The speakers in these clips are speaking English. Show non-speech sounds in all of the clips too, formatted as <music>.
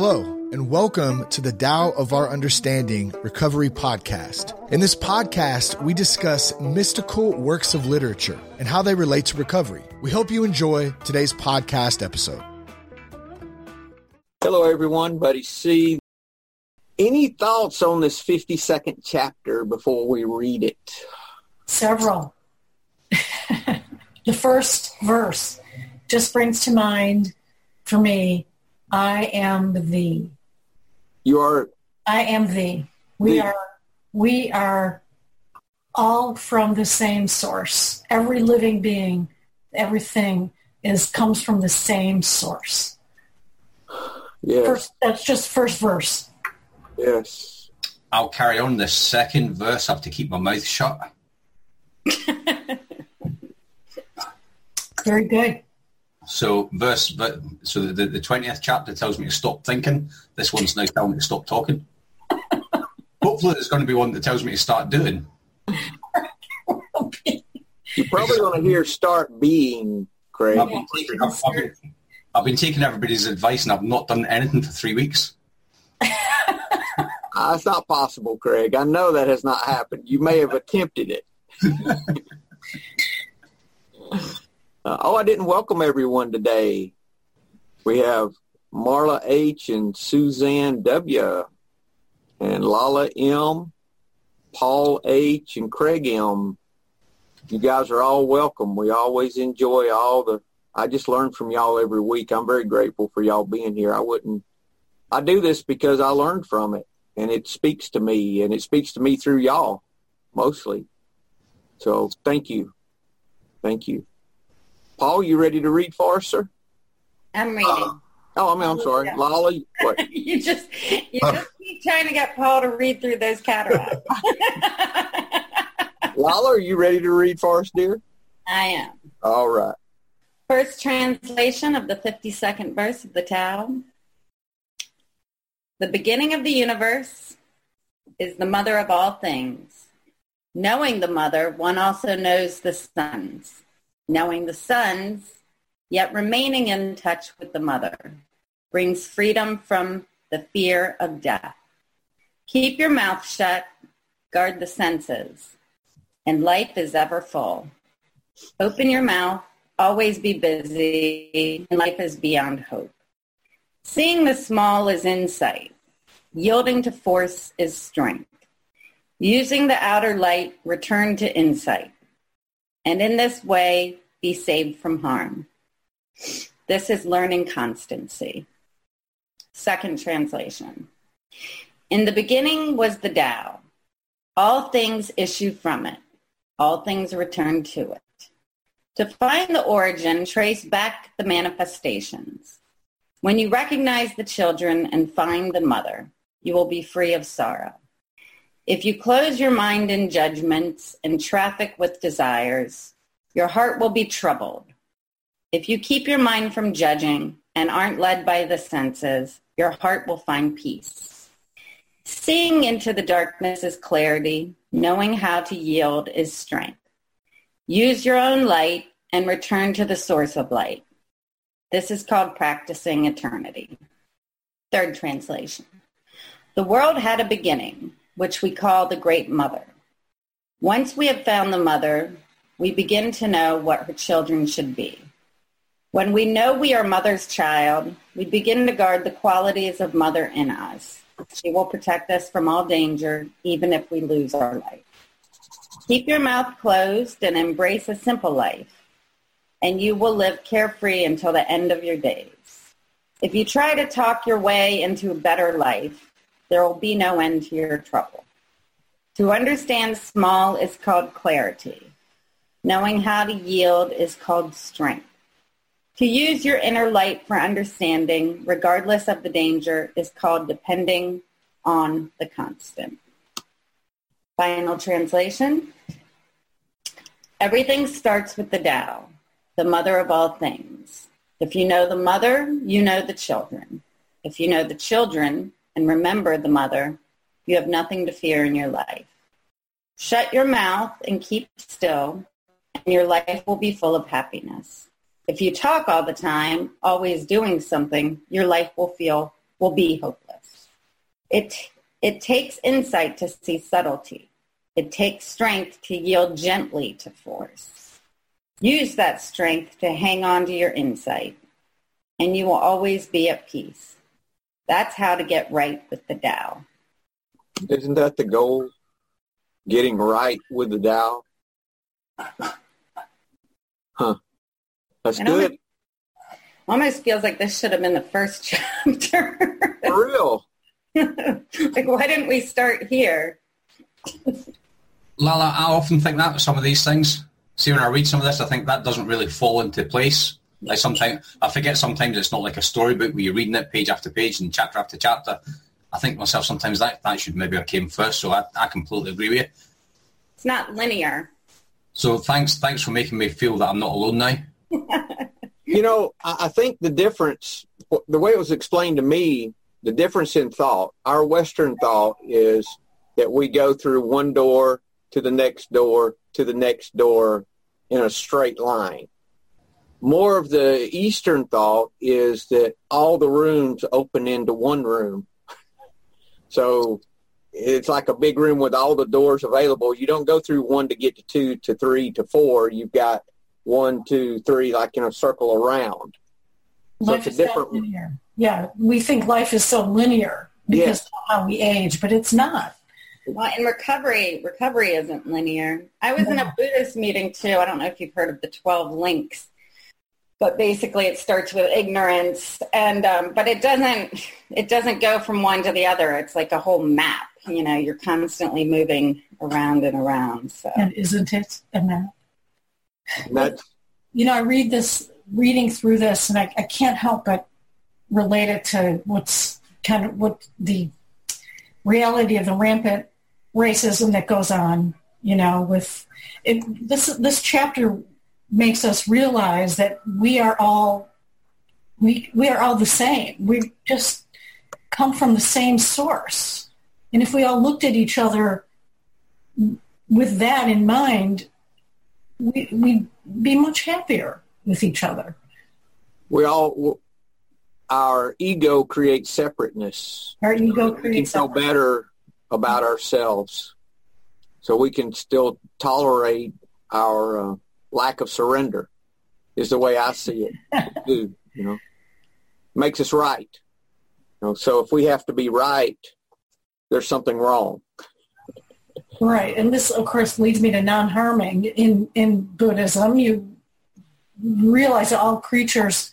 Hello, and welcome to the Tao of Our Understanding Recovery Podcast. In this podcast, we discuss mystical works of literature and how they relate to recovery. We hope you enjoy today's podcast episode. Hello, everyone. Buddy C. Any thoughts on this 52nd chapter before we read it? Several. <laughs> the first verse just brings to mind for me, I am thee. You are I am thee. We Thee. are we are all from the same source. Every living being, everything is comes from the same source. yes, First that's just first verse. yes. I'll carry on the second verse. I have to keep my mouth shut. <laughs> Very good. So verse, but so the the twentieth chapter tells me to stop thinking. This one's now telling me to stop talking. <laughs> Hopefully, there's going to be one that tells me to start doing. You're probably going to hear start being, Craig. I've been, taking, I've, I've been, I've been taking everybody's advice, and I've not done anything for three weeks. Uh, <laughs> it's not possible, Craig. I know that has not happened. You may have attempted it. <laughs> Uh, oh, I didn't welcome everyone today. We have Marla H. and Suzanne W. and Lala M., Paul H. and Craig M. You guys are all welcome. We always enjoy all the. I just learn from y'all every week. I'm very grateful for y'all being here. I wouldn't. I do this because I learned from it, and it speaks to me, and it speaks to me through y'all, mostly. So thank you, thank you. Paul, you ready to read for us, sir? I'm uh, reading. Oh, I mean, I'm sorry. Lala. you- <laughs> What? you just you just keep trying to get Paul to read through those cataracts. <laughs> Lala, are you ready to read for us, dear? I am. All right. First translation of the 52nd verse of the Tao. The beginning of the universe is the mother of all things. Knowing the mother, one also knows the sons. Knowing the sons, yet remaining in touch with the mother, brings freedom from the fear of death. Keep your mouth shut, guard the senses, and life is ever full. Open your mouth, always be busy, and life is beyond hope. Seeing the small is insight. Yielding to force is strength. Using the outer light, return to insight. And in this way, be saved from harm. This is learning constancy. Second translation. In the beginning was the Tao. All things issue from it. All things return to it. To find the origin, trace back the manifestations. When you recognize the children and find the mother, you will be free of sorrow. If you close your mind in judgments and traffic with desires, your heart will be troubled. If you keep your mind from judging and aren't led by the senses, your heart will find peace. Seeing into the darkness is clarity. Knowing how to yield is strength. Use your own light and return to the source of light. This is called practicing eternity. Third translation. The world had a beginning, which we call the Great Mother. Once we have found the mother, we begin to know what her children should be. When we know we are mother's child, we begin to guard the qualities of mother in us. She will protect us from all danger, even if we lose our life. Keep your mouth closed and embrace a simple life, and you will live carefree until the end of your days. If you try to talk your way into a better life, there will be no end to your trouble. To understand small is called clarity. Knowing how to yield is called strength. To use your inner light for understanding, regardless of the danger, is called depending on the constant. Final translation. Everything starts with the Tao, the mother of all things. If you know the mother, you know the children. If you know the children and remember the mother, you have nothing to fear in your life. Shut your mouth and keep still, and your life will be full of happiness. If you talk all the time, always doing something, your life will feel will be hopeless. It, it takes insight to see subtlety. It takes strength to yield gently to force. Use that strength to hang on to your insight, and you will always be at peace. That's how to get right with the Tao. Isn't that the goal? Getting right with the Tao? Huh. That's And good. almost, almost feels like this should have been the first <laughs> chapter. For real. <laughs> like, why didn't we start here? Lala, I often think that with some of these things. See, when I read some of this, I think that doesn't really fall into place. Like sometimes, I forget sometimes it's not like a storybook where you're reading it page after page and chapter after chapter. I think myself sometimes that, that should maybe have came first, so I, I completely agree with you. It's not linear. So thanks, thanks for making me feel that I'm not alone now. <laughs> You know, I, I think the difference, the way it was explained to me, the difference in thought, our Western thought is that we go through one door to the next door to the next door in a straight line. More of the Eastern thought is that all the rooms open into one room. <laughs> So it's like a big room with all the doors available. You don't go through one to get to two to three to four. You've got one, two, three, like in a circle around. So life it's a is different- linear. Yeah, we think life is so linear because Yes. of how we age, but it's not. Well, in recovery, recovery isn't linear. I was in a Buddhist meeting too. I don't know if you've heard of the 12 links, but basically it starts with ignorance and, um, but it doesn't, it doesn't go from one to the other. It's like a whole map. You know, you're constantly moving around and around. So And isn't it a map? And that's You know, I read this, reading through this, and I, I can't help but relate it to what's kind of what the reality of the rampant racism that goes on. You know, with it, this this chapter makes us realize that we are all we we are all the same. We just come from the same source, and if we all looked at each other with that in mind, we, we'd be much happier with each other. we all our ego creates separateness. Our ego We can creates feel better about ourselves, so we can still tolerate our uh, lack of surrender. Is the way I see it. <laughs> do you know? Makes us right. You know, so if we have to be right, there's something wrong. Right, and this, of course, leads me to non-harming. In in Buddhism, you realize that all creatures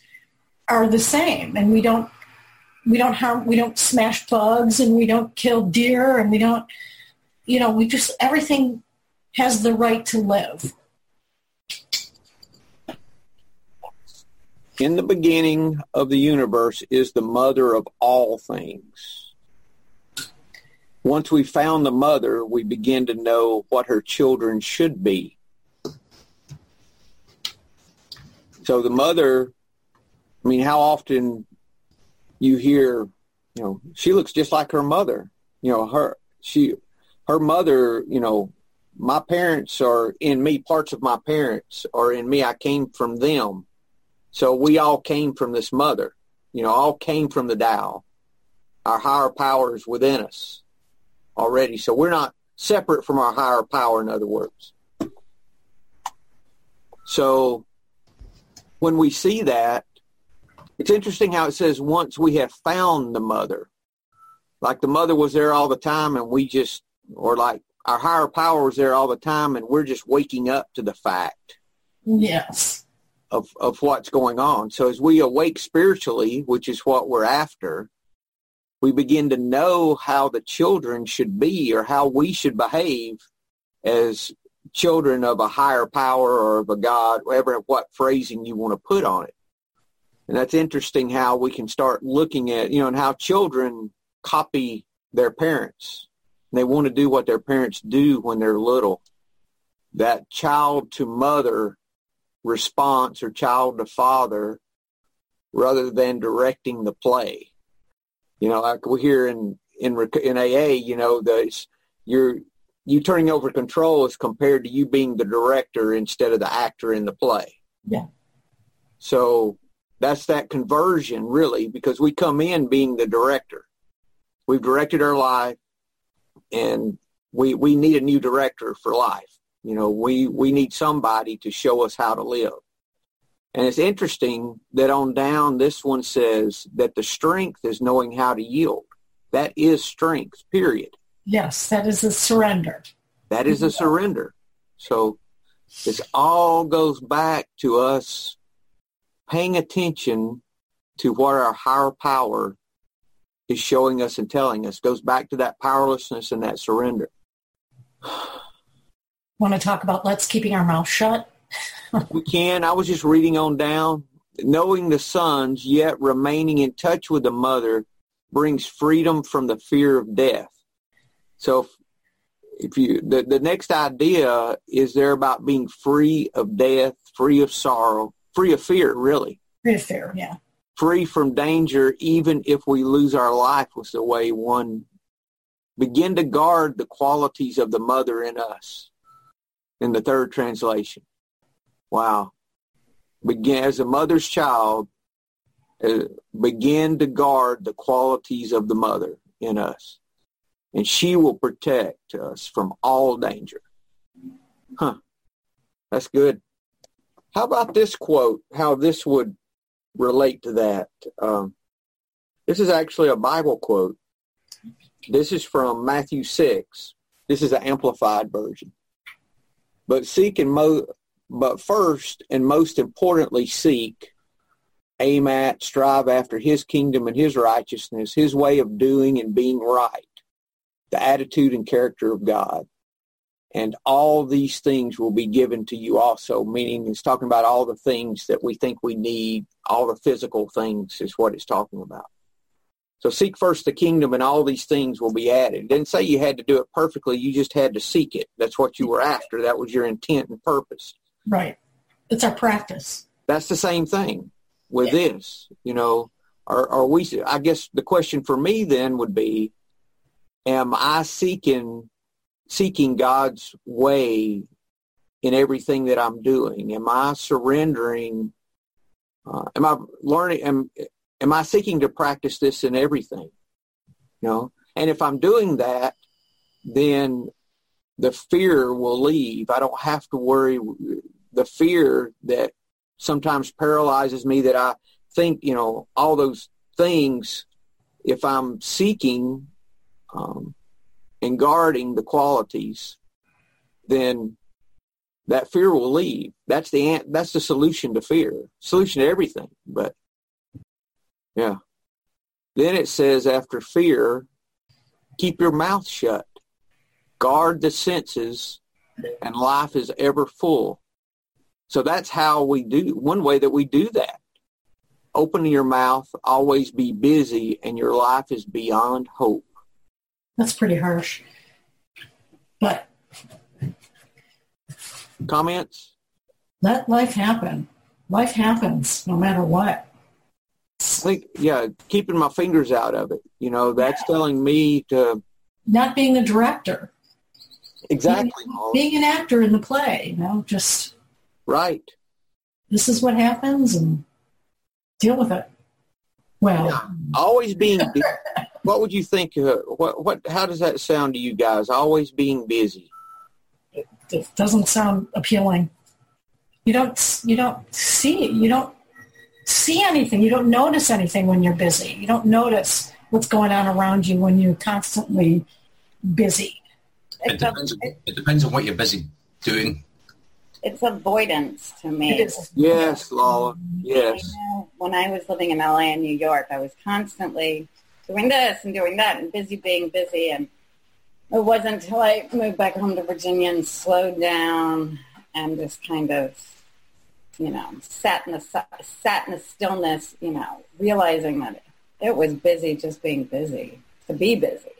are the same, and we don't we don't harm, we don't smash bugs, and we don't kill deer, and we don't, you know, we just everything has the right to live. In the beginning of the universe is the mother of all things. Once we found the mother, we begin to know what her children should be. So the mother, I mean, how often you hear, you know, she looks just like her mother. You know, her she her mother, you know, my parents are in me, parts of my parents are in me. I came from them. So we all came from this mother, you know, all came from the Tao. Our higher power is within us already. So we're not separate from our higher power, in other words. So when we see that, it's interesting how it says once we have found the mother, like the mother was there all the time and we just, or like our higher power was there all the time and we're just waking up to the fact Yes, of, of what's going on. So as we awake spiritually, which is what we're after, we begin to know how the children should be or how we should behave as children of a higher power or of a God, whatever what phrasing you want to put on it. And that's interesting how we can start looking at, you know, and how children copy their parents. They want to do what their parents do when they're little. That child to mother response or child to father rather than directing the play. You know, like we hear in in in AA, you know, the you're you turning over control as compared to you being the director instead of the actor in the play. Yeah. So that's that conversion really because we come in being the director. We've directed our life and we we need a new director for life. You know, we we need somebody to show us how to live. And it's interesting that on down this one says that the strength is knowing how to yield. That is strength, period. Yes, that is a surrender. That is a surrender. So this all goes back to us paying attention to what our higher power is showing us and telling us. Goes back to that powerlessness and that surrender. Want to talk about let's keeping our mouth shut? <laughs> we can. I was just reading on down. Knowing the sons, yet remaining in touch with the mother, brings freedom from the fear of death. So if, if you the, the next idea is there about being free of death, free of sorrow, free of fear, really. Free of fear, yeah. Free from danger, even if we lose our life, was the way one begin to guard the qualities of the mother in us. In the third translation. Wow. Begin as a mother's child, uh, begin to guard the qualities of the mother in us. And she will protect us from all danger. Huh. That's good. How about this quote, how this would relate to that? Um, this is actually a Bible quote. This is from Matthew 6. This is an amplified version. But seek and mo- but first and most importantly seek, aim at, strive after his kingdom and his righteousness, his way of doing and being right, the attitude and character of God. And all these things will be given to you also, meaning it's talking about all the things that we think we need, all the physical things is what it's talking about. So seek first the kingdom and all these things will be added. It didn't say you had to do it perfectly. You just had to seek it. That's what you were after. That was your intent and purpose. Right. It's our practice. That's the same thing with yeah. this. You know, are, are we, I guess the question for me then would be, am I seeking, seeking God's way in everything that I'm doing? Am I surrendering? Uh, am I learning? Am, am I seeking to practice this in everything? You know, and if I'm doing that, then the fear will leave. I don't have to worry the fear that sometimes paralyzes me that I think, you know, all those things, if I'm seeking um, and guarding the qualities, then that fear will leave. That's the that's the solution to fear, solution to everything. But yeah. Then it says after fear, keep your mouth shut. Guard the senses and life is ever full. So that's how we do, one way that we do that. Open your mouth, always be busy, and your life is beyond hope. That's pretty harsh. But comments? Let life happen. Life happens no matter what. I think, yeah, keeping my fingers out of it. You know, that's telling me to. Not being the director. Exactly. Being, being, an actor in the play, you know, just. Right. This is what happens and deal with it. Well. Yeah. Always being. <laughs> what would you think? Uh, what, what, how does that sound to you guys? Always being busy. It, it doesn't sound appealing. You don't, you don't see it. You don't see anything. You don't notice anything when you're busy. You don't notice what's going on around you when you're constantly busy. It depends, it depends on what you're busy doing. It's avoidance to me. Yes, Lala. Yes. when I was living in LA and New York, I was constantly doing this and doing that and busy being busy. And it wasn't until I moved back home to Virginia and slowed down and just kind of you know, sat in the sat in the stillness, you know, realizing that it was busy just being busy to be busy.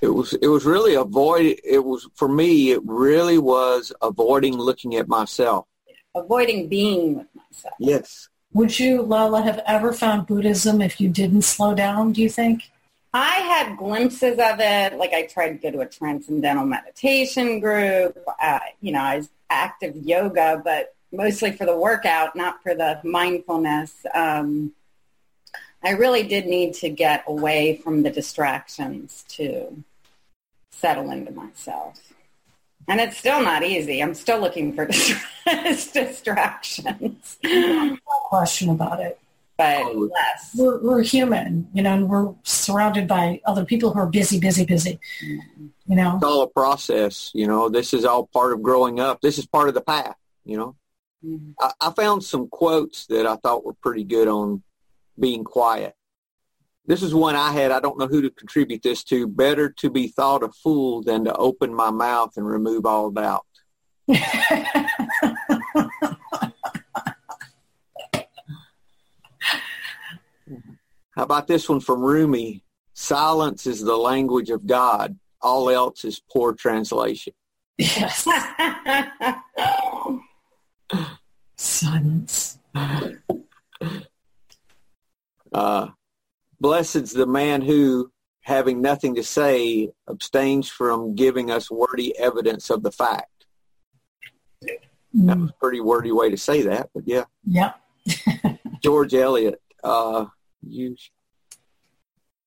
It was it was really avoid it was for me it really was avoiding looking at myself. Avoiding being with myself. Yes. Would you, Lala, have ever found Buddhism if you didn't slow down, do you think? I had glimpses of it. Like I tried to go to a transcendental meditation group. Uh, you know, I was active yoga, but mostly for the workout, not for the mindfulness. Um, I really did need to get away from the distractions to settle into myself. And it's still not easy. I'm still looking for <laughs> distractions. No question about it. But less. We're, we're human, you know, and we're surrounded by other people who are busy, busy, busy. Mm-hmm. You know, It's all a process. You know, this is all part of growing up. This is part of the path. You know. Mm-hmm. I, I found some quotes that I thought were pretty good on being quiet. This is one I had. I don't know who to contribute this to. Better to be thought a fool than to open my mouth and remove all doubt. <laughs> How about this one from Rumi? Silence is the language of God. All else is poor translation. yes, <laughs> silence. Uh, blessed's the man who, having nothing to say, abstains from giving us wordy evidence of the fact. That was a pretty wordy way to say that, but yeah. Yep. <laughs> George Eliot, uh, you,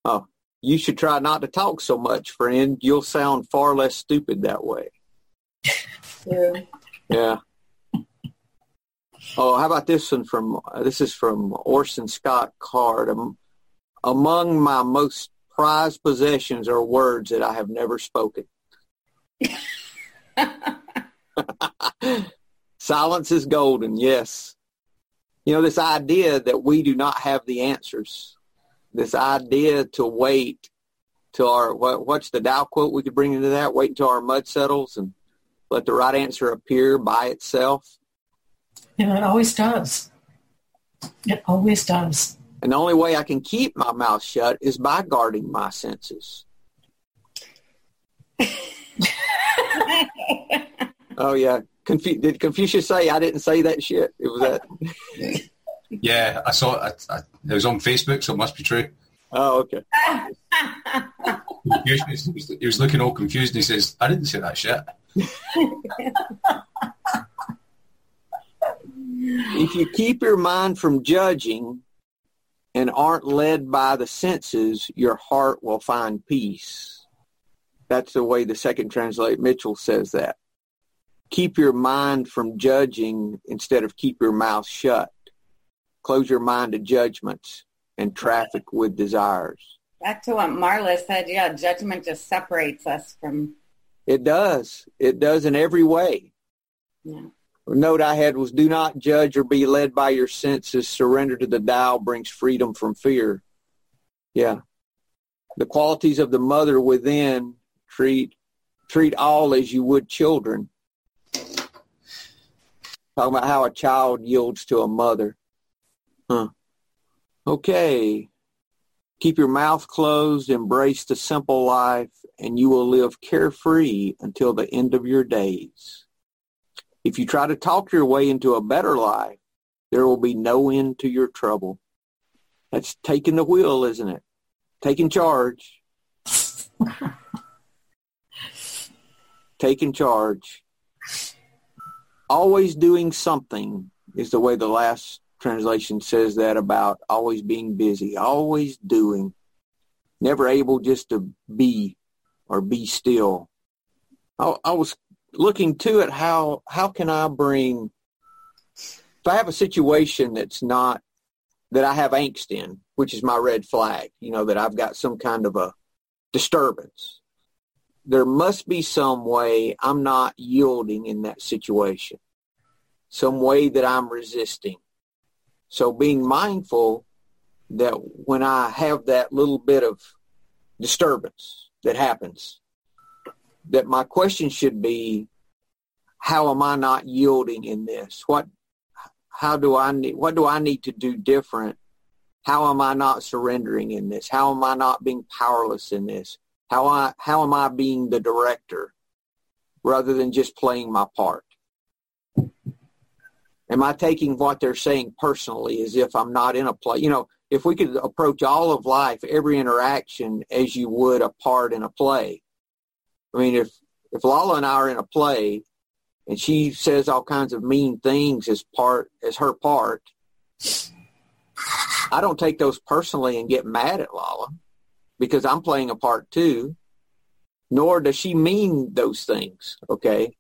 oh, you should try not to talk so much, friend. You'll sound far less stupid that way. True. Yeah. Oh, how about this one from, uh, this is from Orson Scott Card. Um, among my most prized possessions are words that I have never spoken. <laughs> Silence is golden, yes. You know, this idea that we do not have the answers, this idea to wait till our, what, what's the Tao quote we could bring into that? Wait until our mud settles and let the right answer appear by itself. You know, it always does. It always does. And the only way I can keep my mouth shut is by guarding my senses. <laughs> Oh yeah. Confu- did Confucius say I didn't say that shit? It was that. <laughs> Yeah, I saw it. I, I, it was on Facebook, so it must be true. Oh, okay. Confucius, he, was, he was looking all confused and he says, I didn't say that shit. <laughs> If you keep your mind from judging and aren't led by the senses, your heart will find peace. That's the way the second translate Mitchell says that. Keep your mind from judging instead of keep your mouth shut. Close your mind to judgments and traffic with desires. Back to what Marla said, yeah, judgment just separates us from, It does. It does in every way. yeah. Note I had was do not judge or be led by your senses. Surrender to the Tao brings freedom from fear. Yeah. The qualities of the mother within treat treat all as you would children. Talking about how a child yields to a mother. Huh. Okay. Keep your mouth closed, embrace the simple life, and you will live carefree until the end of your days. If you try to talk your way into a better life, there will be no end to your trouble. That's taking the wheel, isn't it? Taking charge. taking charge. Always doing something is the way the last translation says that about always being busy, always doing, never able just to be or be still. I, I was looking too at how how can I bring if I have a situation that's not that I have angst in, which is my red flag, you know, that I've got some kind of a disturbance. There must be some way I'm not yielding in that situation, some way that I'm resisting. So being mindful that when I have that little bit of disturbance that happens, that my question should be, how am I not yielding in this? What, how do I need, what do I need to do different? How am I not surrendering in this? How am I not being powerless in this? How I, how am I being the director rather than just playing my part? Am I taking what they're saying personally as if I'm not in a play? You know, if we could approach all of life, every interaction as you would a part in a play. I mean, if, if Lala and I are in a play and she says all kinds of mean things as part as her part, I don't take those personally and get mad at Lala because I'm playing a part too. Nor does she mean those things. Okay,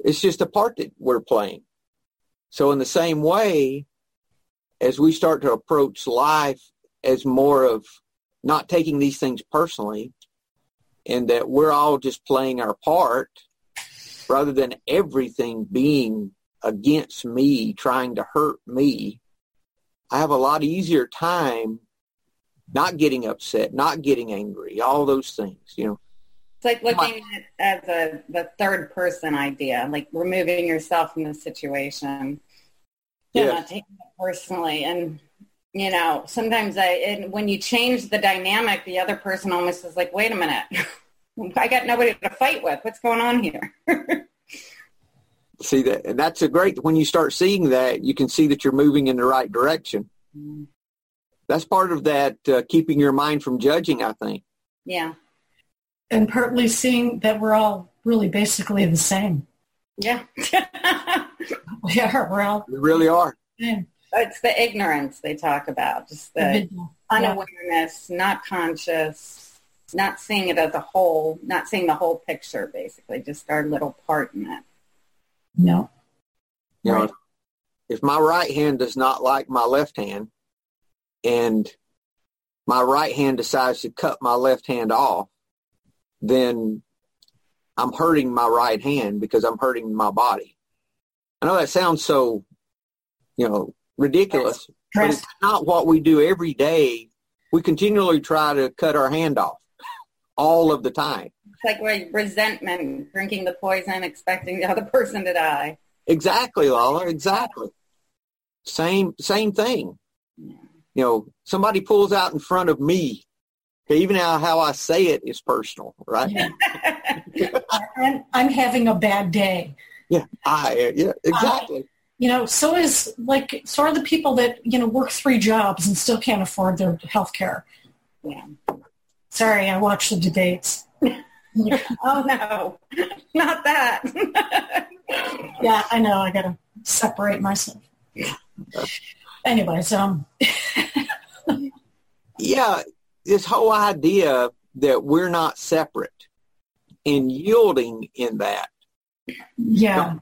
it's just a part that we're playing. So in the same way, as we start to approach life as more of not taking these things personally, and that we're all just playing our part rather than everything being against me, trying to hurt me, I have a lot easier time not getting upset, not getting angry, all those things, you know. It's like looking at as a the third person idea, like removing yourself from the situation. Yeah. Not taking it personally. And you know, sometimes I and when you change the dynamic, the other person almost is like, wait a minute. <laughs> I got nobody to fight with. What's going on here? <laughs> see that and that's a great when you start seeing that you can see that you're moving in the right direction mm. that's part of that uh, keeping your mind from judging i think yeah and partly seeing that we're all really basically the same yeah <laughs> yeah we're all we really are yeah. It's the ignorance they talk about just the unawareness yeah. not conscious not seeing it as a whole not seeing the whole picture basically just our little part in it no. You know, if, if my right hand does not like my left hand and my right hand decides to cut my left hand off, then I'm hurting my right hand because I'm hurting my body. I know that sounds so, you know, ridiculous, but it's not what we do every day. We continually try to cut our hand off all of the time. It's like resentment, drinking the poison, expecting the other person to die. Exactly, Lala. Exactly. Same same thing. Yeah. You know, somebody pulls out in front of me. Even how, how I say it is personal, right? <laughs> I'm, I'm having a bad day. Yeah, I yeah exactly. You know, so is like so are the people that you know work three jobs and still can't afford their health care. Yeah. Sorry, I watched the debates. <laughs> oh no, <laughs> not that. <laughs> yeah, I know. I got to separate myself. Yeah. Anyways, um. yeah, this whole idea that we're not separate and yielding in that. Yeah,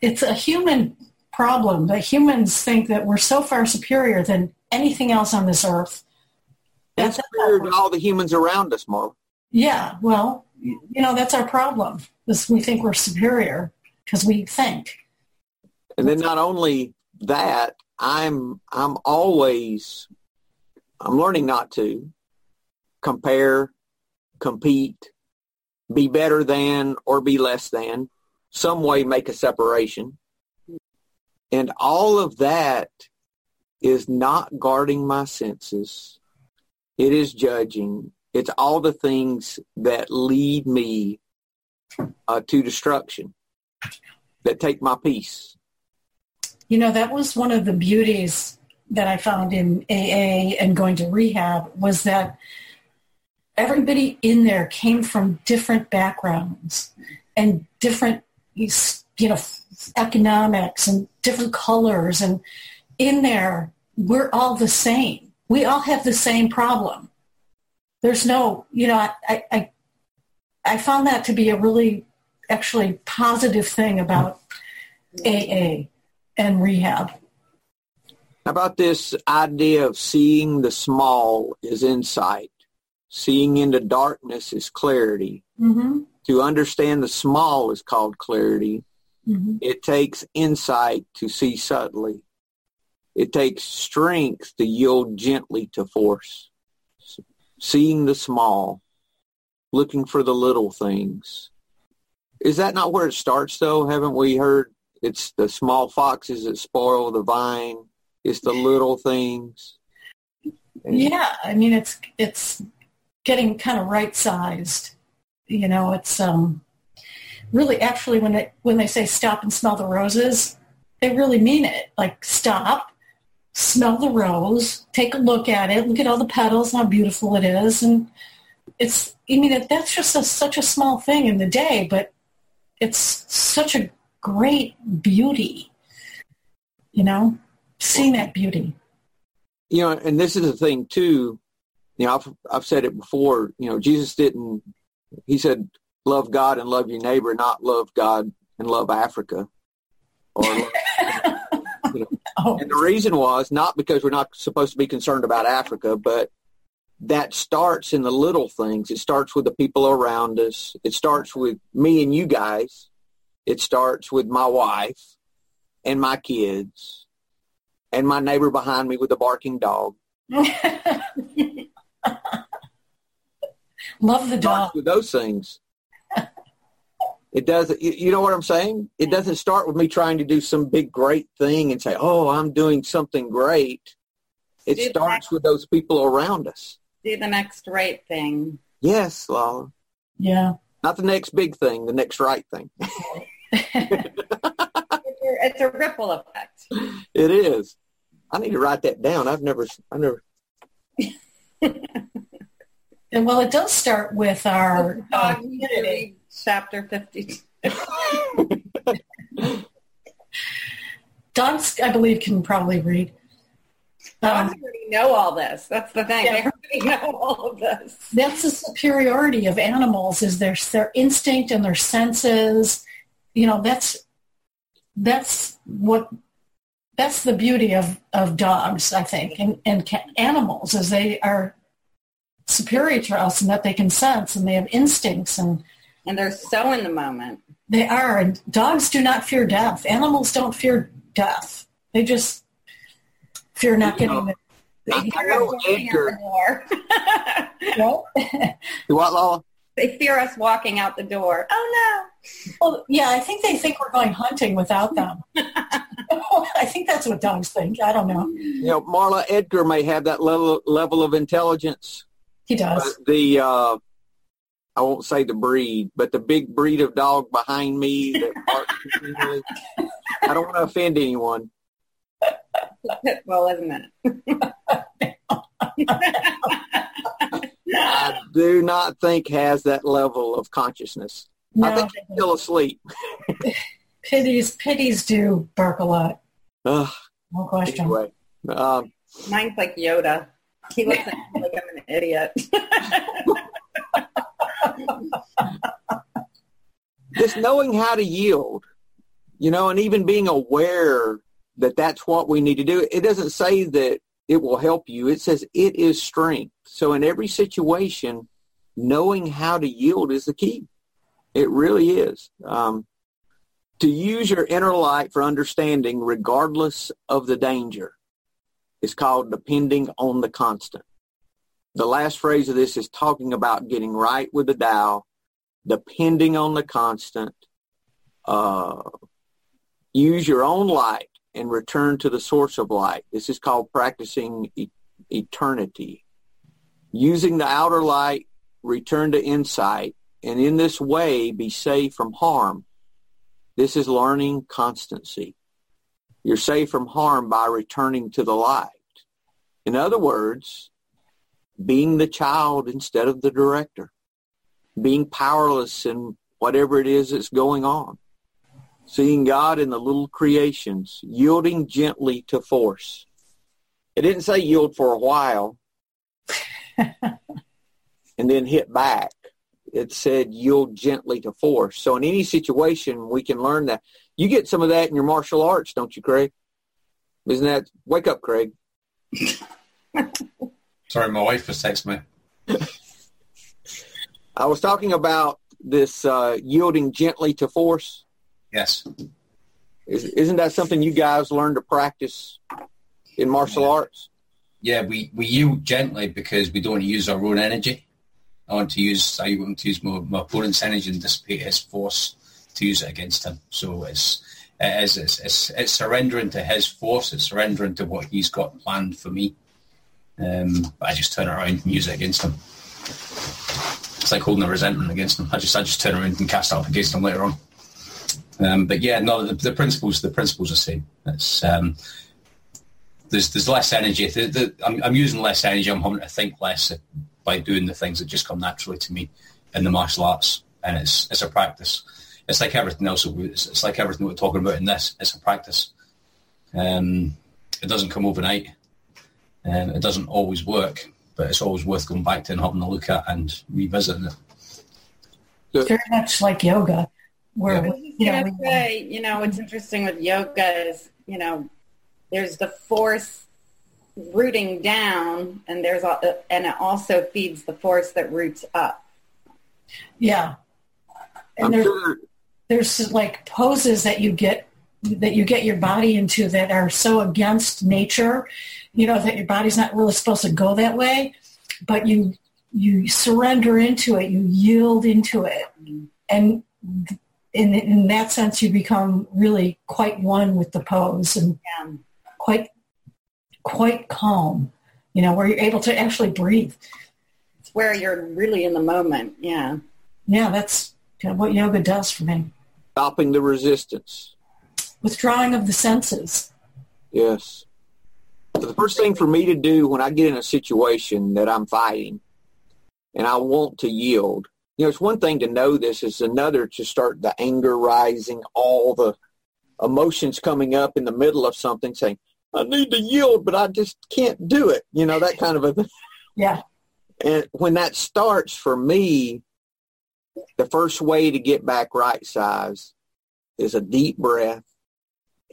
it's a human problem that humans think that we're so far superior than anything else on this earth. That's superior to all the humans around us, Mark. Yeah, well, you know, that's our problem. Is we think we're superior because we think. And then not only that, I'm I'm always I'm learning not to compare, compete, be better than or be less than, some way make a separation. And all of that is not guarding my senses. It is judging. It's all the things that lead me uh, to destruction, that take my peace. You know, that was one of the beauties that I found in AA and going to rehab was that everybody in there came from different backgrounds and different, you know, economics and different colors. And in there, we're all the same. We all have the same problem there's no, you know, I, I, I found that to be a really actually positive thing about AA and rehab. How about this idea of seeing the small is insight? Seeing into darkness is clarity. Mm-hmm. To understand the small is called clarity. Mm-hmm. It takes insight to see subtly. It takes strength to yield gently to force seeing the small, looking for the little things. Is that not where it starts though? Haven't we heard it's the small foxes that spoil the vine? It's the little things. Yeah, I mean it's it's getting kind of right sized. You know, it's um really actually when they when they say stop and smell the roses, they really mean it. Like stop, smell the rose, take a look at it, look at all the petals, how beautiful it is, and it's. I mean, that's just a, such a small thing in the day, but it's such a great beauty. You know, seeing that beauty. You know, and this is the thing too. You know, I've I've said it before. You know, Jesus didn't. He said, "Love God and love your neighbor, not love God and love Africa." Or, you know. <laughs> oh. and the reason was not because we're not supposed to be concerned about Africa, but that starts in the little things. It starts with the people around us. It starts with me and you guys. It starts with my wife and my kids and my neighbor behind me with a barking dog. <laughs> Love the dog. With those things. <laughs> It doesn't, you know what I'm saying? It doesn't start with me trying to do some big, great thing and say, oh, I'm doing something great. It do starts with those people around us. Do the next right thing. Yes, Lala. Yeah. Not the next big thing, the next right thing. <laughs> <laughs> it's a ripple effect. It is. I need to write that down. I've never, I've never. And well, it does start with our uh, community. Chapter 52. <laughs> Dogs, I believe, can probably read. Dogs um, already know all this. That's the thing. Yeah. They already <laughs> know all of this. That's the superiority of animals is their their instinct and their senses. You know, that's that's what that's the beauty of, of dogs, I think, and, and animals is they are superior to us and that they can sense and they have instincts and and they're so in the moment. They are, and dogs do not fear death. Animals don't fear death. They just fear not you getting know, the. They fear us Edgar. the door. what? what, Lola? They fear us walking out the door. Oh no! Well, yeah, I think they think we're going hunting without them. <laughs> <laughs> I think that's what dogs think. I don't know. You know, Marla Edgar may have that level level of intelligence. He does. the uh, I won't say the breed, but the big breed of dog behind me that I don't want to offend anyone. <laughs> Well, isn't it? I do not think has that level of consciousness. No, I think he's still asleep. <laughs> pities, pities do bark a lot. Uh, no question. Anyway, um, Mine's like Yoda. He looks like <laughs> I'm an idiot. <laughs> Just knowing how to yield, you know, and even being aware that that's what we need to do. It doesn't say that it will help you. It says it is strength. So in every situation, knowing how to yield is the key. It really is. Um, to use your inner light for understanding regardless of the danger is called depending on the constant. The last phrase of this is talking about getting right with the Tao, depending on the constant. Uh, use your own light and return to the source of light. This is called practicing e- eternity. Using the outer light, return to insight, and in this way be safe from harm. This is learning constancy. You're safe from harm by returning to the light. In other words, being the child instead of the director, being powerless in whatever it is that's going on seeing God in the little creations, yielding gently to force. It didn't say yield for a while <laughs> and then hit back. It said yield gently to force. So in any situation, we can learn that. You get some of that in your martial arts, don't you, Craig? Isn't that? Wake up, Craig. <laughs> Sorry, my wife just texted me. I was talking about this uh, yielding gently to force. Yes. Is, not that something you guys learn to practice in martial yeah. arts? Yeah, we, we yield gently because we don't want to use our own energy. I want to use I want to use my, my opponent's energy and dissipate his force to use it against him. So it's it is it's, it's, it's surrendering to his force. It's surrendering to what he's got planned for me. Um, I just turn around and use it against them. It's like holding a resentment against them. I just I just turn around and cast it up against them later on. Um, but yeah, no, the, the, principles the principles are the same. It's um, there's there's less energy. The, the, I'm, I'm, using less energy. I'm having to think less by doing the things that just come naturally to me in the martial arts, and it's it's a practice. it's like everything else. It's, it's like everything we're talking about in this. It's a practice. Um, it doesn't come overnight. And it doesn't always work, but it's always worth going back to and having a look at and revisiting it. Very much like yoga, where Yeah. we, you know, Yeah, we, say, you know, what's interesting with yoga is, you know, there's the force rooting down, and there's a, and it also feeds the force that roots up. yeah. And there's sure there's like poses that you get that you get your body into that are so against nature, you know, that your body's not really supposed to go that way, but you you surrender into it, you yield into it, and in in that sense, you become really quite one with the pose and Yeah. quite quite calm, you know, where you're able to actually breathe. It's where you're really in the moment. Yeah. Yeah, that's kind of what yoga does for me. stopping the resistance. Withdrawing of the senses. Yes. The first thing for me to do when I get in a situation that I'm fighting and I want to yield, you know, it's one thing to know this, it's another to start the anger rising, all the emotions coming up in the middle of something saying, I need to yield, but I just can't do it. You know, that kind of a thing. Yeah. And when that starts for me, the first way to get back right size is a deep breath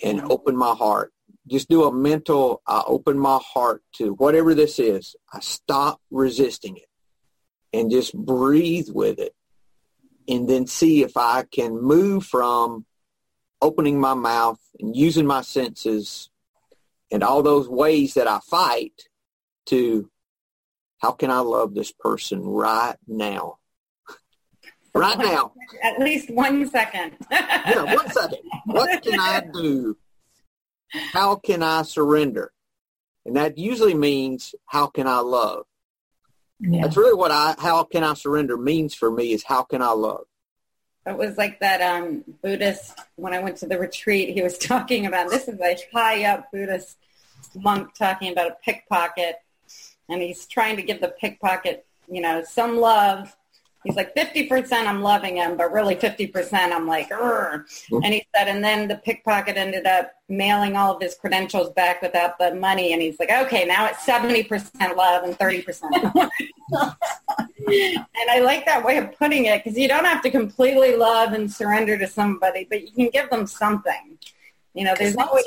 and mm-hmm. open my heart. Just do a mental, I open my heart to whatever this is. I stop resisting it and just breathe with it and then see if I can move from opening my mouth and using my senses and all those ways that I fight to how can I love this person right now? Right now. At least one second. Yeah, one second. What can I do? How can I surrender? And that usually means how can I love? Yeah. That's really what I how can I surrender means for me is how can I love? It was like that um, Buddhist, when I went to the retreat, he was <laughs> talking about, this is a high up Buddhist monk talking about a pickpocket. And he's trying to give the pickpocket, you know, some love. He's like, 50% I'm loving him, but really 50% I'm like, Urgh. Mm-hmm. and he said, and then the pickpocket ended up mailing all of his credentials back without the money. And he's like, okay, now it's 70% love and 30% <laughs> and I like that way of putting it because you don't have to completely love and surrender to somebody, but you can give them something. You know, there's always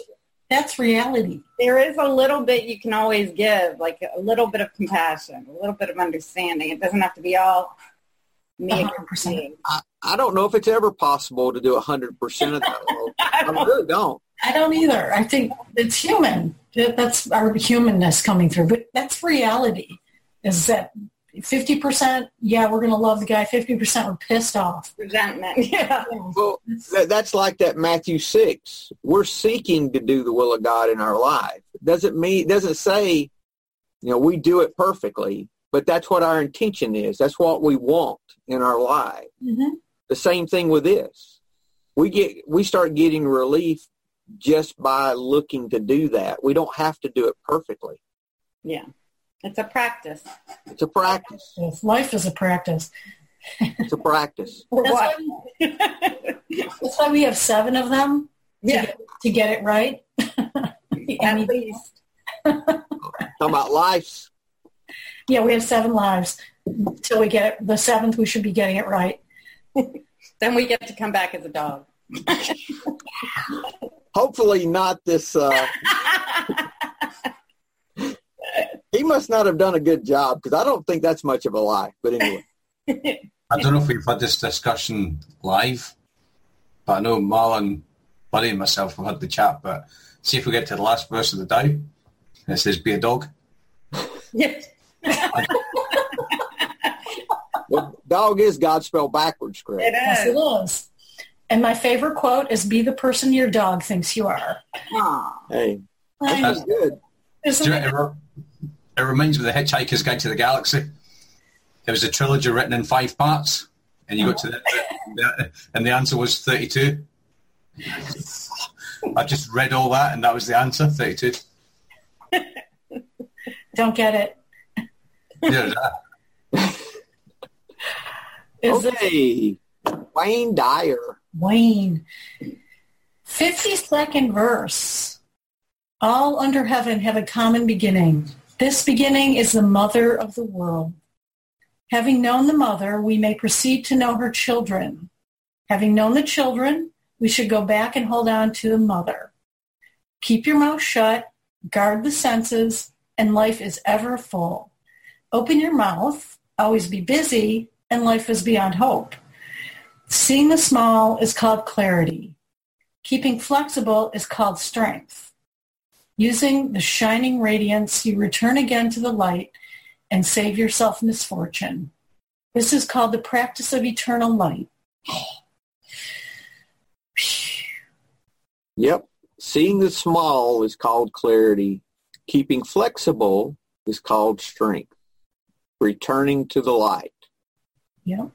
That's reality. there is a little bit you can always give, like a little bit of compassion, a little bit of understanding. It doesn't have to be all me. A hundred against percent. I, I don't know if it's ever possible to do a hundred percent of that. <laughs> Lola. I really don't. I don't either. I think it's human. That's our humanness coming through. But that's reality. Is that fifty percent? Yeah, we're going to love the guy. Fifty percent we're pissed off. Resentment, <laughs> yeah. Well, that, that's like that Matthew six. We're seeking to do the will of God in our life. Doesn't mean doesn't say, you know, we do it perfectly, but that's what our intention is. That's what we want in our life. Mm-hmm. The same thing with this. We get we start getting relief just by looking to do that. We don't have to do it perfectly. Yeah. It's a practice. It's a practice. Life is a practice. It's a practice. <laughs> That's what? why, that's why we have seven of them to, yeah, get, to get it right. at <laughs> least. <laughs> Talking about lives. Yeah, we have seven lives. Till we get it, the seventh, we should be getting it right. <laughs> Then we get to come back as a dog. <laughs> Hopefully not this. Uh, <laughs> he must not have done a good job because I don't think that's much of a lie. But anyway, I don't know if we've had this discussion live, but I know Marlon, Buddy and myself have had the chat, but see if we get to the last verse of the Tao. It says, be a dog. yes. Well, dog is God spelled backwards, It correct? Yes, it is. And my favorite quote is "Be the person your dog thinks you are." Aw. Hey, Right. that's good. Isn't you it? know, it, it reminds me of the Hitchhiker's Guide to the Galaxy. It was a trilogy written in five parts, and you got to the, the and the answer was 32. I just read all that, and that was the answer, 32. Don't get it. Yeah, that. <laughs> Is it? Okay, Wayne Dyer. Wayne. 52nd verse. All under heaven have a common beginning. This beginning is the mother of the world. Having known the mother, we may proceed to know her children. Having known the children, we should go back and hold on to the mother. Keep your mouth shut, guard the senses, and life is ever full. Open your mouth, always be busy, and life is beyond hope. Seeing the small is called clarity. Keeping flexible is called strength. Using the shining radiance, you return again to the light and save yourself misfortune. This is called the practice of eternal light. <sighs> Yep. Seeing the small is called clarity. Keeping flexible is called strength. Returning to the light. Yep.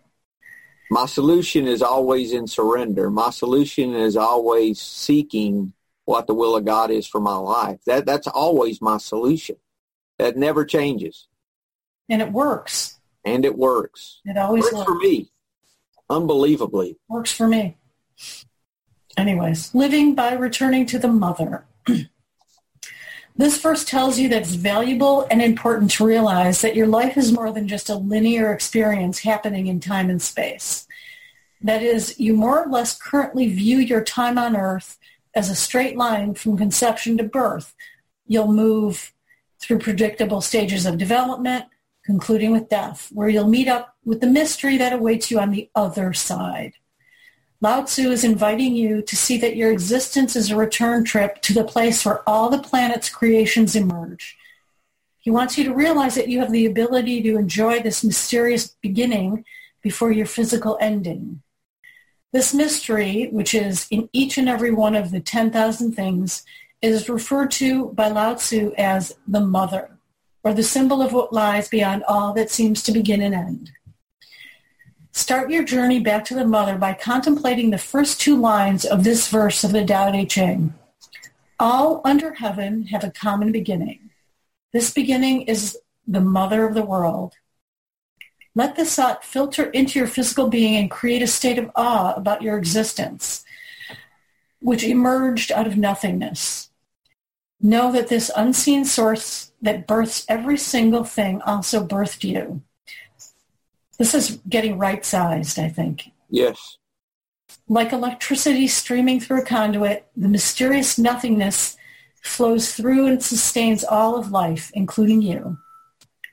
My solution is always in surrender. My solution is always seeking what the will of God is for my life. That that's always my solution. That never changes. And it works. And it works. It always works works. for me. Unbelievably. Works for me. Anyways, living by returning to the mother. <clears throat> this verse tells you that it's valuable and important to realize that your life is more than just a linear experience happening in time and space. That is, you more or less currently view your time on earth as a straight line from conception to birth. You'll move through predictable stages of development, concluding with death, where you'll meet up with the mystery that awaits you on the other side. Lao Tzu is inviting you to see that your existence is a return trip to the place where all the planet's creations emerge. He wants you to realize that you have the ability to enjoy this mysterious beginning before your physical ending. This mystery, which is in each and every one of the 10,000 things, is referred to by Lao Tzu as the mother, or the symbol of what lies beyond all that seems to begin and end. Start your journey back to the mother by contemplating the first two lines of this verse of the Tao Te Ching. All under heaven have a common beginning. This beginning is the mother of the world. Let this thought filter into your physical being and create a state of awe about your existence, which emerged out of nothingness. Know that this unseen source that births every single thing also birthed you. This is getting right-sized, I think. Yes. Like electricity streaming through a conduit, the mysterious nothingness flows through and sustains all of life, including you.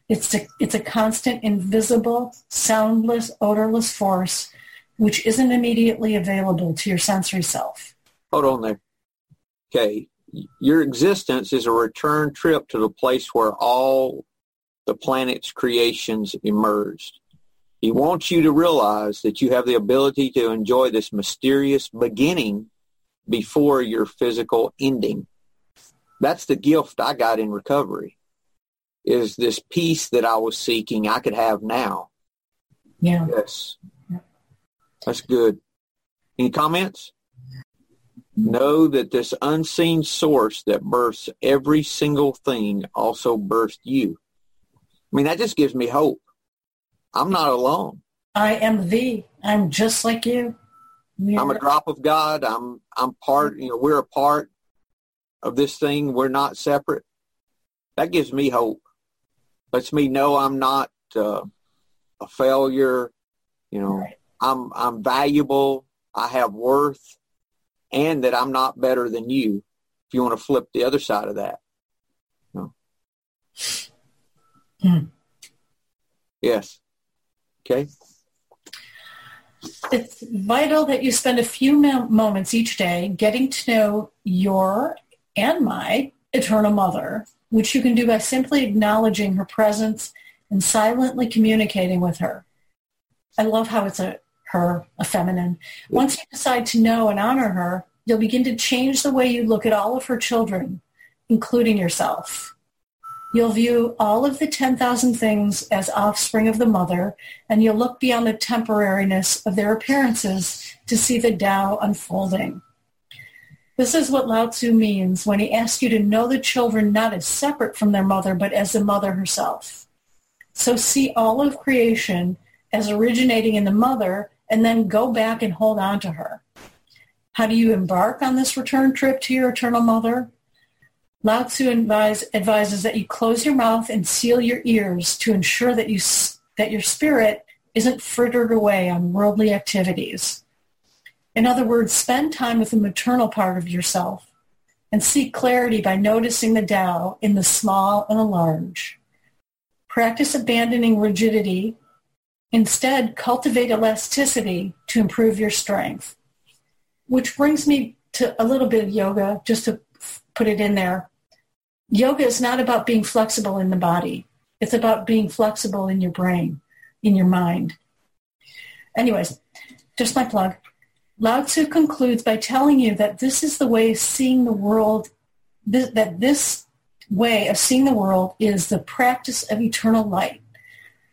It's a, it's a constant, invisible, soundless, odorless force which isn't immediately available to your sensory self. Hold on there. Okay. Your existence is a return trip to the place where all the planet's creations emerged. He wants you to realize that you have the ability to enjoy this mysterious beginning before your physical ending. That's the gift I got in recovery is this peace that I was seeking I could have now. Yeah. Yes. That's good. Any comments? Know that this unseen source that births every single thing also birthed you. I mean, that just gives me hope. I'm not alone. I am thee. I'm just like you. I'm a drop of God. I'm I'm part. You know, we're a part of this thing. We're not separate. That gives me hope. Lets me know I'm not uh, a failure. You know, Right. I'm I'm valuable. I have worth, and that I'm not better than you. If you want to flip the other side of that. No. Hmm. Yes. It's vital that you spend a few mo- moments each day getting to know your and my eternal mother, which you can do by simply acknowledging her presence and silently communicating with her. I love how it's a her, a feminine. Once you decide to know and honor her, you'll begin to change the way you look at all of her children, including yourself. You'll view all of the 10,000 things as offspring of the mother, and you'll look beyond the temporariness of their appearances to see the Tao unfolding. This is what Lao Tzu means when he asks you to know the children not as separate from their mother, but as the mother herself. So see all of creation as originating in the mother and then go back and hold on to her. How do you embark on this return trip to your eternal mother? Lao Tzu advise, advises that you close your mouth and seal your ears to ensure that you that your spirit isn't frittered away on worldly activities. In other words, spend time with the maternal part of yourself and seek clarity by noticing the Tao in the small and the large. Practice abandoning rigidity. Instead, cultivate elasticity to improve your strength. Which brings me to a little bit of yoga, just to put it in there. Yoga is not about being flexible in the body. It's about being flexible in your brain, in your mind. Anyways, just my plug. Lao Tzu concludes by telling you that this is the way of seeing the world, that this way of seeing the world is the practice of eternal light.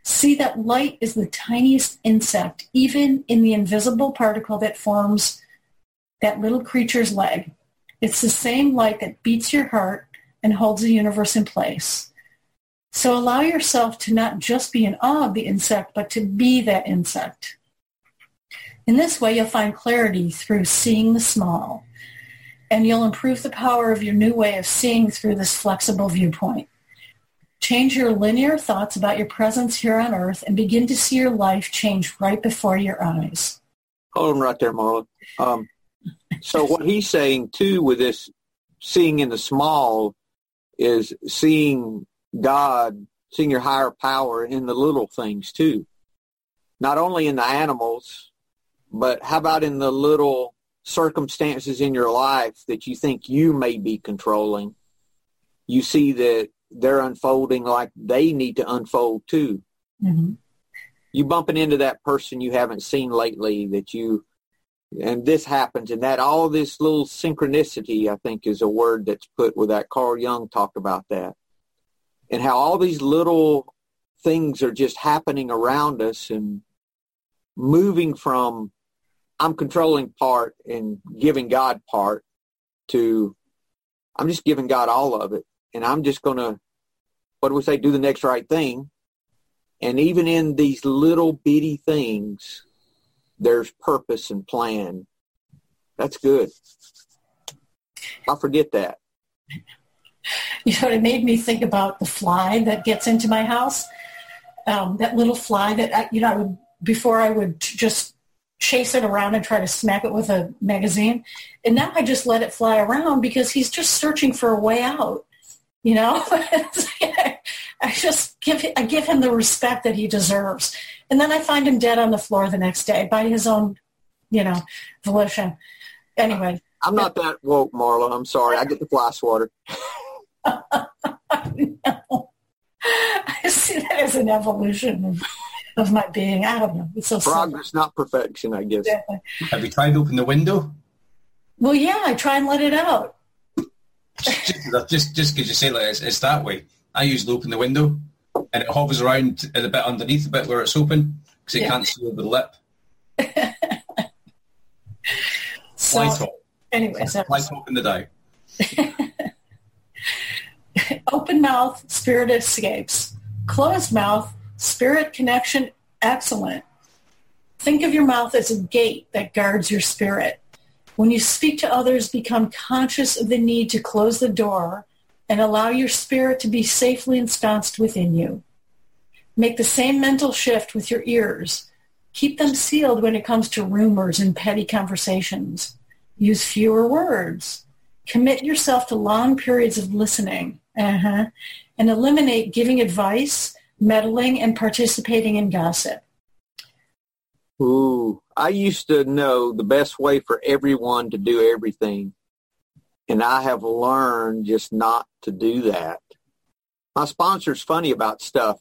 See that light is the tiniest insect, even in the invisible particle that forms that little creature's leg. It's the same light that beats your heart and holds the universe in place. So allow yourself to not just be in awe of the insect, but to be that insect. In this way, you'll find clarity through seeing the small, and you'll improve the power of your new way of seeing through this flexible viewpoint. Change your linear thoughts about your presence here on earth and begin to see your life change right before your eyes. Hold on right there, Marla. Um, so what he's saying too with this seeing in the small is seeing God, seeing your higher power in the little things too. Not only in the animals, but how about in the little circumstances in your life that you think you may be controlling? You see that they're unfolding like they need to unfold too. Mm-hmm. You bumping into that person you haven't seen lately that you, and this happens and that all this little synchronicity, I think is a word that's put with that Carl Jung talked about that. And how all these little things are just happening around us and moving from I'm controlling part and giving God part to I'm just giving God all of it. And I'm just going to, what do we say, do the next right thing. And even in these little bitty things, there's purpose and plan. That's good. I'll forget that. You know, it made me think about the fly that gets into my house. Um, that little fly that, I, you know, I would, before I would just chase it around and try to smack it with a magazine. And now I just let it fly around because he's just searching for a way out. You know, <laughs> I just give I give him the respect that he deserves, and then I find him dead on the floor the next day by his own, you know, volition. Anyway, I'm not that woke, Marla. I'm sorry. I get the fly swatter. no. I see that as an evolution of my being. I don't know. It's so progress, not perfection, I guess. Yeah. Have you tried to open the window? Well, yeah, I try and let it out. just just because you say like it's, it's, that way. I usually open the window and it hovers around a bit underneath the bit where it's open because it yeah. can't see over the lip. <laughs> so, top. Anyways, light top in the day. <laughs> open mouth, spirit escapes. Closed mouth, Spirit connection, excellent. Think of your mouth as a gate that guards your spirit. When you speak to others, become conscious of the need to close the door and allow your spirit to be safely ensconced within you. Make the same mental shift with your ears. Keep them sealed when it comes to rumors and petty conversations. Use fewer words. Commit yourself to long periods of listening. Uh-huh. And eliminate giving advice meddling and participating in gossip? Ooh, I used to know the best way for everyone to do everything. And I have learned just not to do that. My sponsor's funny about stuff.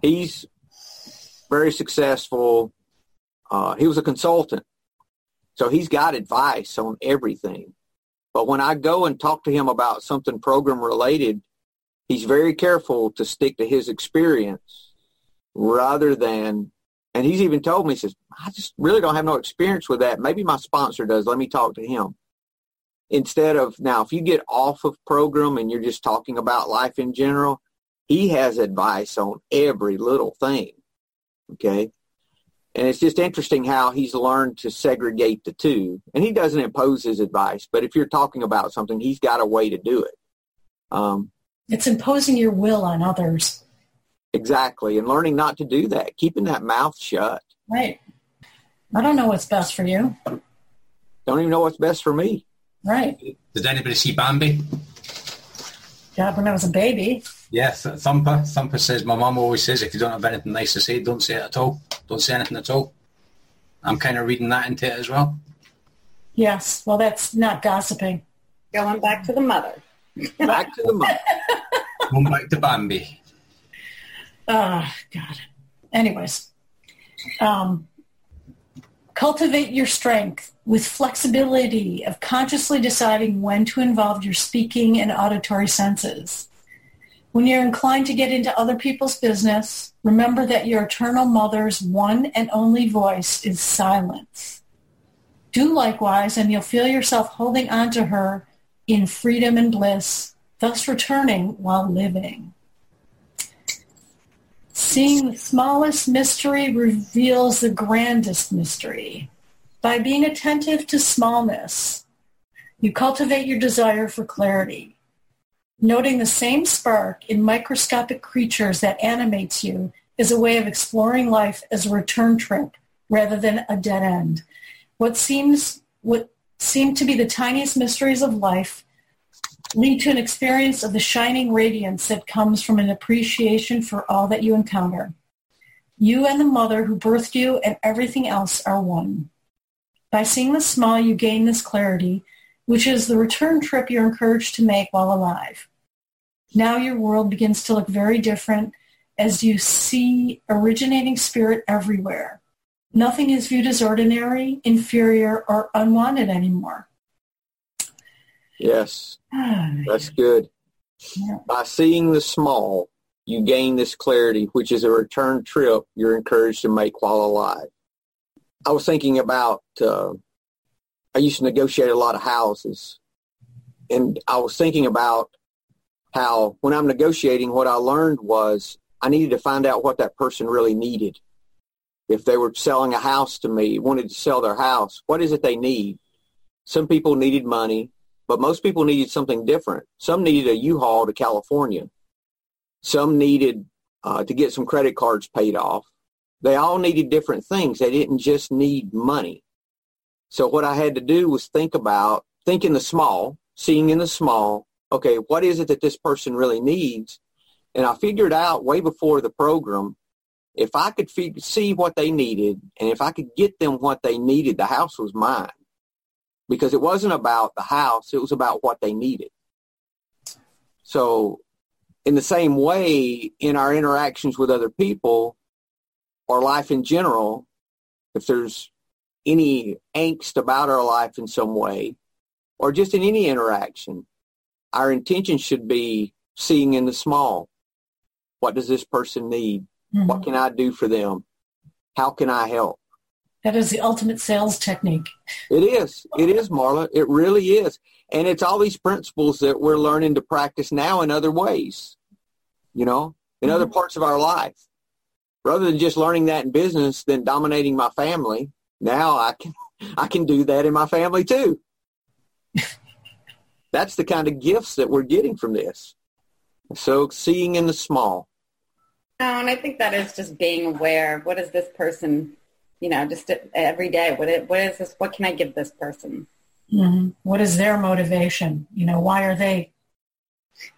He's very successful. Uh, he was a consultant. So he's got advice on everything. But when I go and talk to him about something program related, he's very careful to stick to his experience rather than and he's even told me he says i just really don't have no experience with that maybe my sponsor does let me talk to him instead of now if you get off of program and you're just talking about life in general he has advice on every little thing okay And it's just interesting how he's learned to segregate the two. And he doesn't impose his advice, but if you're talking about something, he's got a way to do it. Um, it's imposing your will on others. Exactly. And learning not to do that, keeping that mouth shut. Right. I don't know what's best for you. Don't even know what's best for me. Right. Did anybody see Bambi? Yeah, when I was a baby. Yeah, Th- Thumper. Thumper says, my mum always says, if you don't have anything nice to say, don't say it at all. Don't say anything at all. I'm kind of reading that into it as well. Yes. Well, that's not gossiping. Going back to the mother. Back to the mother. <laughs> Going back to Bambi. Oh, God. Anyways, um, cultivate your strength with flexibility of consciously deciding when to involve your speaking and auditory senses. When you're inclined to get into other people's business, remember that your eternal mother's one and only voice is silence. Do likewise, and you'll feel yourself holding on to her in freedom and bliss, thus returning while living. Seeing the smallest mystery reveals the grandest mystery. By being attentive to smallness, you cultivate your desire for clarity. Noting the same spark in microscopic creatures that animates you is a way of exploring life as a return trip rather than a dead end. What seems what seem to be the tiniest mysteries of life lead to an experience of the shining radiance that comes from an appreciation for all that you encounter. You and the mother who birthed you and everything else are one. By seeing the small, you gain this clarity, which is the return trip you're encouraged to make while alive. Now your world begins to look very different as you see originating spirit everywhere. Nothing is viewed as ordinary, inferior, or unwanted anymore. Yes, that's good. Yeah. By seeing the small, you gain this clarity, which is a return trip you're encouraged to make while alive. I was thinking about, uh, I used to negotiate a lot of houses. And I was thinking about how when I'm negotiating, what I learned was I needed to find out what that person really needed. If they were selling a house to me, wanted to sell their house, what is it they need? Some people needed money, but most people needed something different. Some needed a U-Haul to California. Some needed uh, to get some credit cards paid off. They all needed different things. They didn't just need money. So what I had to do was think about, think in the small, seeing in the small, okay, what is it that this person really needs? And I figured out way before the program, if I could see what they needed and if I could get them what they needed, the house was mine. Because it wasn't about the house, it was about what they needed. So in the same way, in our interactions with other people or life in general, if there's any angst about our life in some way, or just in any interaction, our intention should be seeing in the small. What does this person need? Mhm. What can I do for them? How can I help? That is the ultimate sales technique. It is. It is, Marla. It really is. And it's all these principles that we're learning to practice now in other ways, you know, in other mm-hmm. parts of our life. Rather than just learning that in business, then dominating my family, now I can, I can do that in my family too. <laughs> That's the kind of gifts that we're getting from this. So seeing in the small. No, and I think that is just being aware. What is this person, you know, just every day? What is, what is this? What can I give this person? Mhm. What is their motivation? You know, why are they?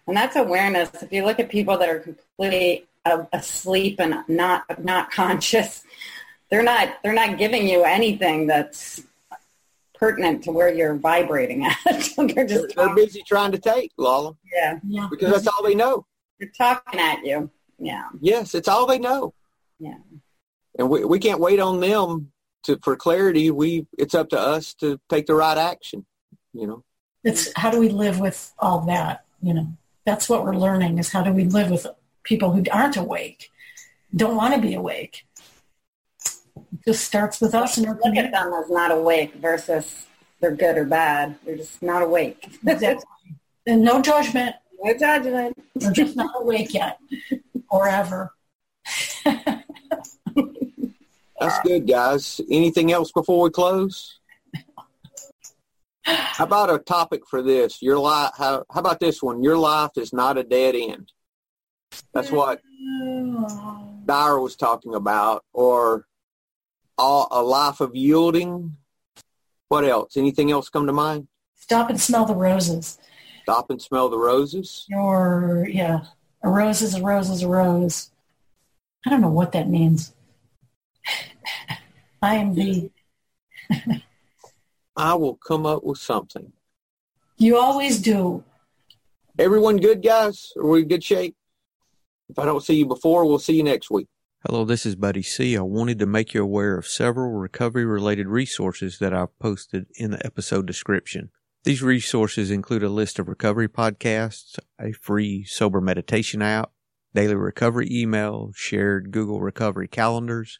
And that's awareness. If you look at people that are completely asleep and not not conscious, they're not they're not giving you anything that's pertinent to where you're vibrating at. they're <laughs> They're, just they're busy trying to take, Lala, yeah, Yeah. because that's all they know. they're talking at you. Yeah, Yes, it's all they know. yeah. And we, we can't wait on them to for clarity we it's up to us to take the right action you know It's how do we live with all that? You know, that's what we're learning is how do we live with people who aren't awake, don't want to be awake. It just starts with us and our Look at them as not awake versus they're good or bad. They're just not awake. <laughs> Exactly. And no judgment. no judgment. They're just not awake yet or ever. <laughs> That's good, guys. Anything else before we close? How about a topic for this? Your life. How, how about this one? Your life is not a dead end. That's what Dyer was talking about, or all, a life of yielding. What else? Anything else come to mind? Stop and smell the roses. Stop and smell the roses. Or yeah, a rose is a rose is a rose. I don't know what that means. <laughs> I am the. <laughs> I will come up with something. You always do. Everyone good, guys? Are we in good shape? If I don't see you before, we'll see you next week. Hello, this is Buddy C. I wanted to make you aware of several recovery related resources that I've posted in the episode description. These resources include a list of recovery podcasts, a free sober meditation app, daily recovery email, shared Google recovery calendars.